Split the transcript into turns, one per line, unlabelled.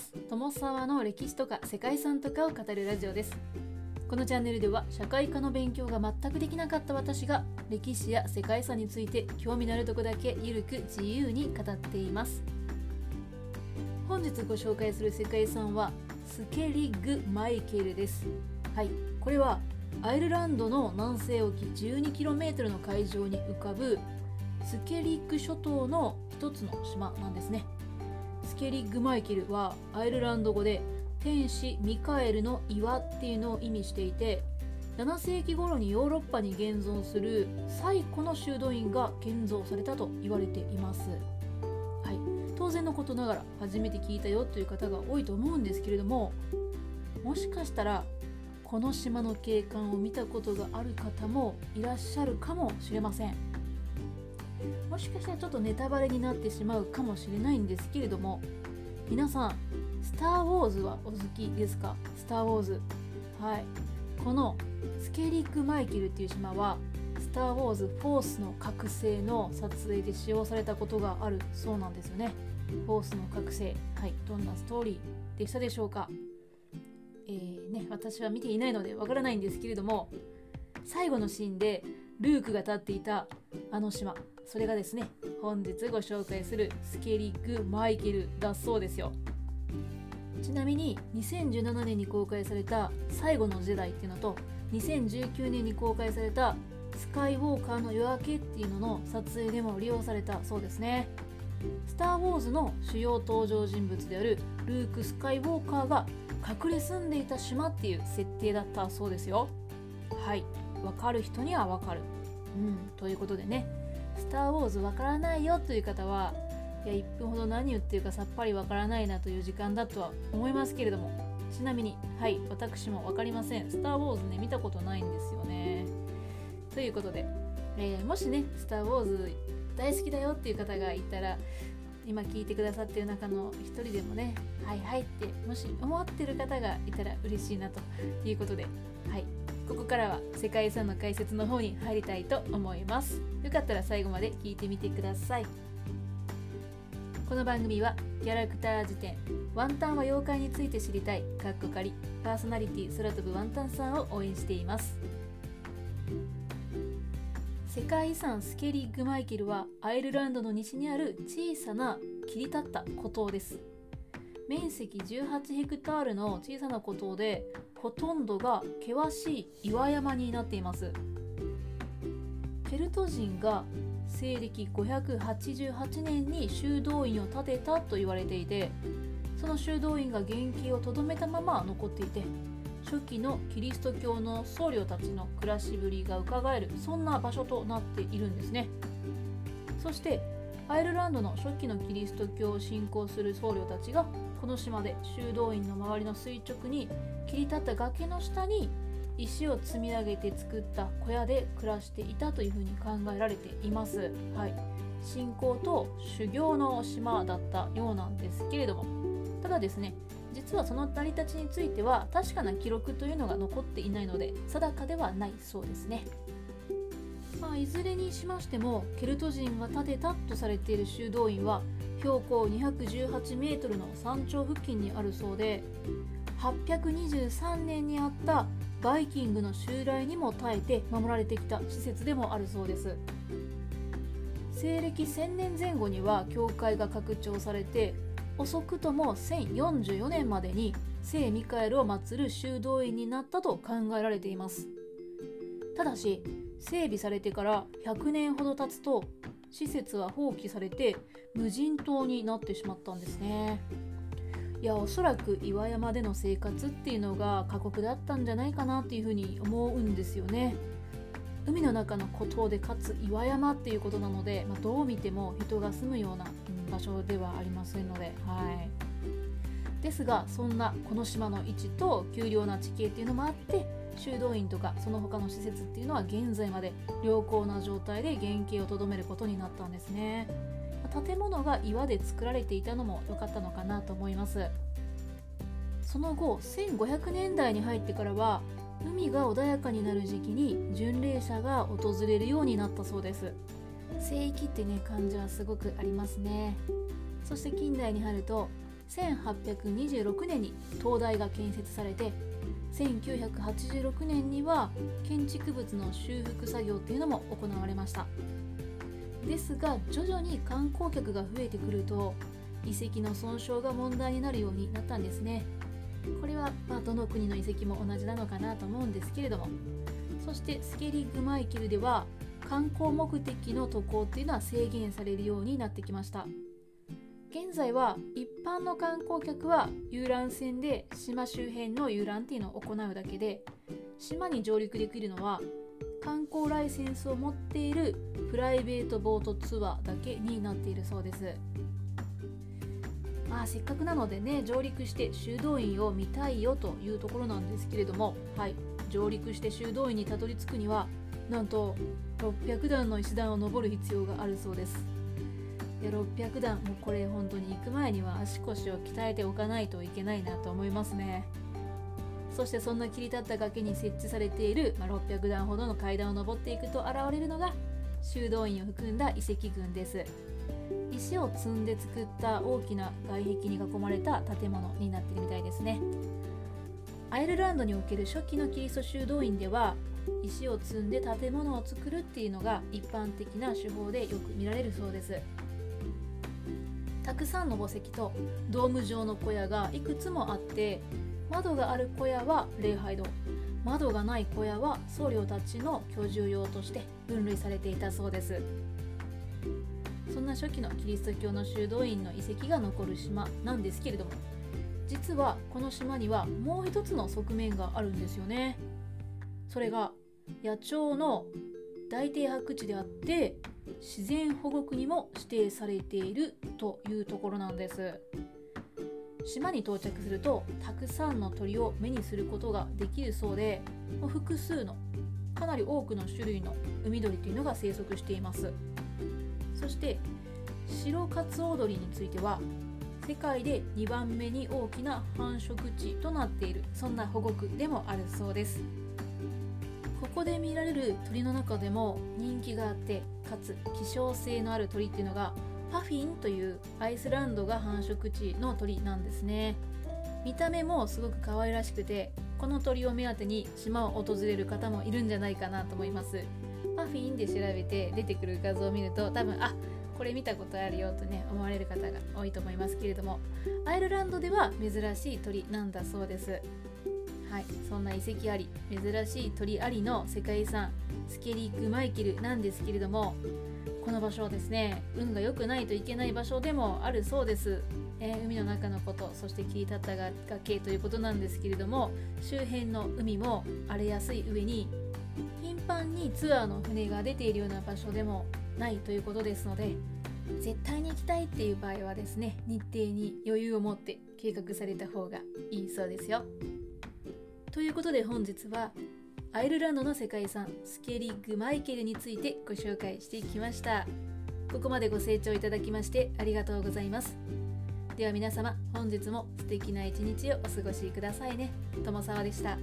ます。友沢の歴史とか世界遺産とかを語るラジオです。このチャンネルでは社会科の勉強が全くできなかった私が歴史や世界遺産について興味のあるとこだけゆるく自由に語っています。本日ご紹介する世界遺産はスケリグ・マイケルです。はい。これはアイルランドの南西沖 12km の海上に浮かぶスケリッグ諸島の一つの島なんですね。スケリッグ・マイケルはアイルランド語で天使ミカエルの岩っていうのを意味していて7世紀頃にヨーロッパに現存する最古の修道院が建造されたと言われています、はい、当然のことながら初めて聞いたよという方が多いと思うんですけれどももしかしたらこの島の景観を見たことがある方もいらっしゃるかもしれません。もしかしたらちょっとネタバレになってしまうかもしれないんですけれども皆さんスター・ウォーズはお好きですか？スター・ウォーズ。はい。このスケリック・マイケルっていう島はスター・ウォーズ・フォースの覚醒の撮影で使用されたことがあるそうなんですよね。フォースの覚醒。はい。どんなストーリーでしたでしょうか？えー、ね、私は見ていないのでわからないんですけれども最後のシーンでルークが立っていたあの島。それがですね本日ご紹介するスケリック・マイケルだそうですよ。ちなみに2017年に公開された「最後の時代」っていうのと2019年に公開された「スカイウォーカーの夜明け」っていうのの撮影でも利用されたそうですね。スター・ウォーズの主要登場人物であるルーク・スカイウォーカーが隠れ住んでいた島っていう設定だったそうですよ。はい。わかる人にはわかる。うん。ということでね。スター・ウォーズわからないよという方はいや1分ほど何言ってるかさっぱりわからないなという時間だとは思いますけれども。ちなみにはい私も分かりません。スター・ウォーズね見たことないんですよね。ということで、えー、もしねスター・ウォーズ大好きだよっていう方がいたら今聞いてくださってる中の一人でもねはいはいってもし思ってる方がいたら嬉しいなということではいここからは世界遺産の解説の方に入りたいと思います。よかったら最後まで聞いてみてください。この番組はキャラクター辞典ワンタンは妖怪について知りたいかっこかりパーソナリティ空飛ぶワンタンさんを応援しています。世界遺産スケリッグ・マイケルはアイルランドの西にある小さな切り立った孤島です。面積18ヘクタールの小さな孤島でほとんどが険しい岩山になっています。ケルト人が西暦588年に修道院を建てたと言われていてその修道院が原型をとどめたまま残っていて初期のキリスト教の僧侶たちの暮らしぶりがうかがえるそんな場所となっているんですね。そしてアイルランドの初期のキリスト教を信仰する僧侶たちがこの島で修道院の周りの垂直に切り立った崖の下に石を積み上げて作った小屋で暮らしていたというふうに考えられています。はい、信仰と修行の島だったようなんですけれどもただですね実はその成り立ちについては確かな記録というのが残っていないので定かではないそうですね。まあ、いずれにしましてもケルト人が建てたとされている修道院は標高218メートルの山頂付近にあるそうで823年にあったバイキングの襲来にも耐えて守られてきた施設でもあるそうです。西暦1000年前後には教会が拡張されて遅くとも1044年までに聖ミカエルを祀る修道院になったと考えられています。ただし整備されてから100年ほど経つと施設は放棄されて無人島になってしまったんですね。いやおそらく岩山での生活っていうのが過酷だったんじゃないかなっていうふうに思うんですよね。海の中の孤島でかつ岩山っていうことなので、まあ、どう見ても人が住むような場所ではありませんのではい。ですがそんなこの島の位置と丘陵な地形っていうのもあって修道院とかその他の施設っていうのは現在まで良好な状態で原型をとどめることになったんですね。建物が岩で作られていたのも良かったのかなと思います。その後1500年代に入ってからは海が穏やかになる時期に巡礼者が訪れるようになったそうです。聖域ってね感じはすごくありますね。そして近代に入ると1826年に東大が建設されて1986年には建築物の修復作業っていうのも行われました。ですが徐々に観光客が増えてくると遺跡の損傷が問題になるようになったんですね。これは、ま、どの国の遺跡も同じなのかなと思うんですけれども。そしてスケリッグマイケルでは観光目的の渡航っていうのは制限されるようになってきました。現在は一般の観光客は遊覧船で島周辺の遊覧っていうのを行うだけで島に上陸できるのは観光ライセンスを持っているプライベートボートツアーだけになっているそうです。まあせっかくなのでね上陸して修道院を見たいよというところなんですけれどもはい上陸して修道院にたどり着くにはなんと600段の石段を登る必要があるそうです。で600段もうこれ本当に行く前には足腰を鍛えておかないといけないなと思いますね。そしてそんな切り立った崖に設置されている、ま、600段ほどの階段を登っていくと現れるのが修道院を含んだ遺跡群です。石を積んで作った大きな外壁に囲まれた建物になっているみたいですね。アイルランドにおける初期のキリスト修道院では石を積んで建物を作るっていうのが一般的な手法でよく見られるそうです。たくさんの墓石とドーム状の小屋がいくつもあって窓がある小屋は礼拝堂窓がない小屋は僧侶たちの居住用として分類されていたそうです。そんな初期のキリスト教の修道院の遺跡が残る島なんですけれども実はこの島にはもう一つの側面があるんですよね。それが野鳥の大停泊地であって自然保護区にも指定されているというところなんです。島に到着するとたくさんの鳥を目にすることができるそうで複数のかなり多くの種類の海鳥というのが生息しています。そして白カツオドリについては世界で2番目に大きな繁殖地となっているそんな保護区でもあるそうです。ここで見られる鳥の中でも人気があってかつ希少性のある鳥っていうのがパフィンというアイスランドが繁殖地の鳥なんですね。見た目もすごく可愛らしくてこの鳥を目当てに島を訪れる方もいるんじゃないかなと思います。パフィンで調べて出てくる画像を見ると多分あこれ見たことあるよとね思われる方が多いと思いますけれども。アイルランドでは珍しい鳥なんだそうです。はいそんな遺跡あり珍しい鳥ありの世界遺産スケリック・マイケルなんですけれどもこの場所はですね運が良くないといけない場所でもあるそうです、えー、海の中のことそして切り立った崖ということなんですけれども周辺の海も荒れやすい上に頻繁にツアーの船が出ているような場所でもないということですので絶対に行きたいっていう場合はですね日程に余裕を持って計画された方がいいそうですよ。ということで本日はアイルランドの世界遺産スケリッグ・マイケルについてご紹介してきました。ここまでご清聴いただきましてありがとうございます。では皆様本日も素敵な一日をお過ごしくださいね友澤でした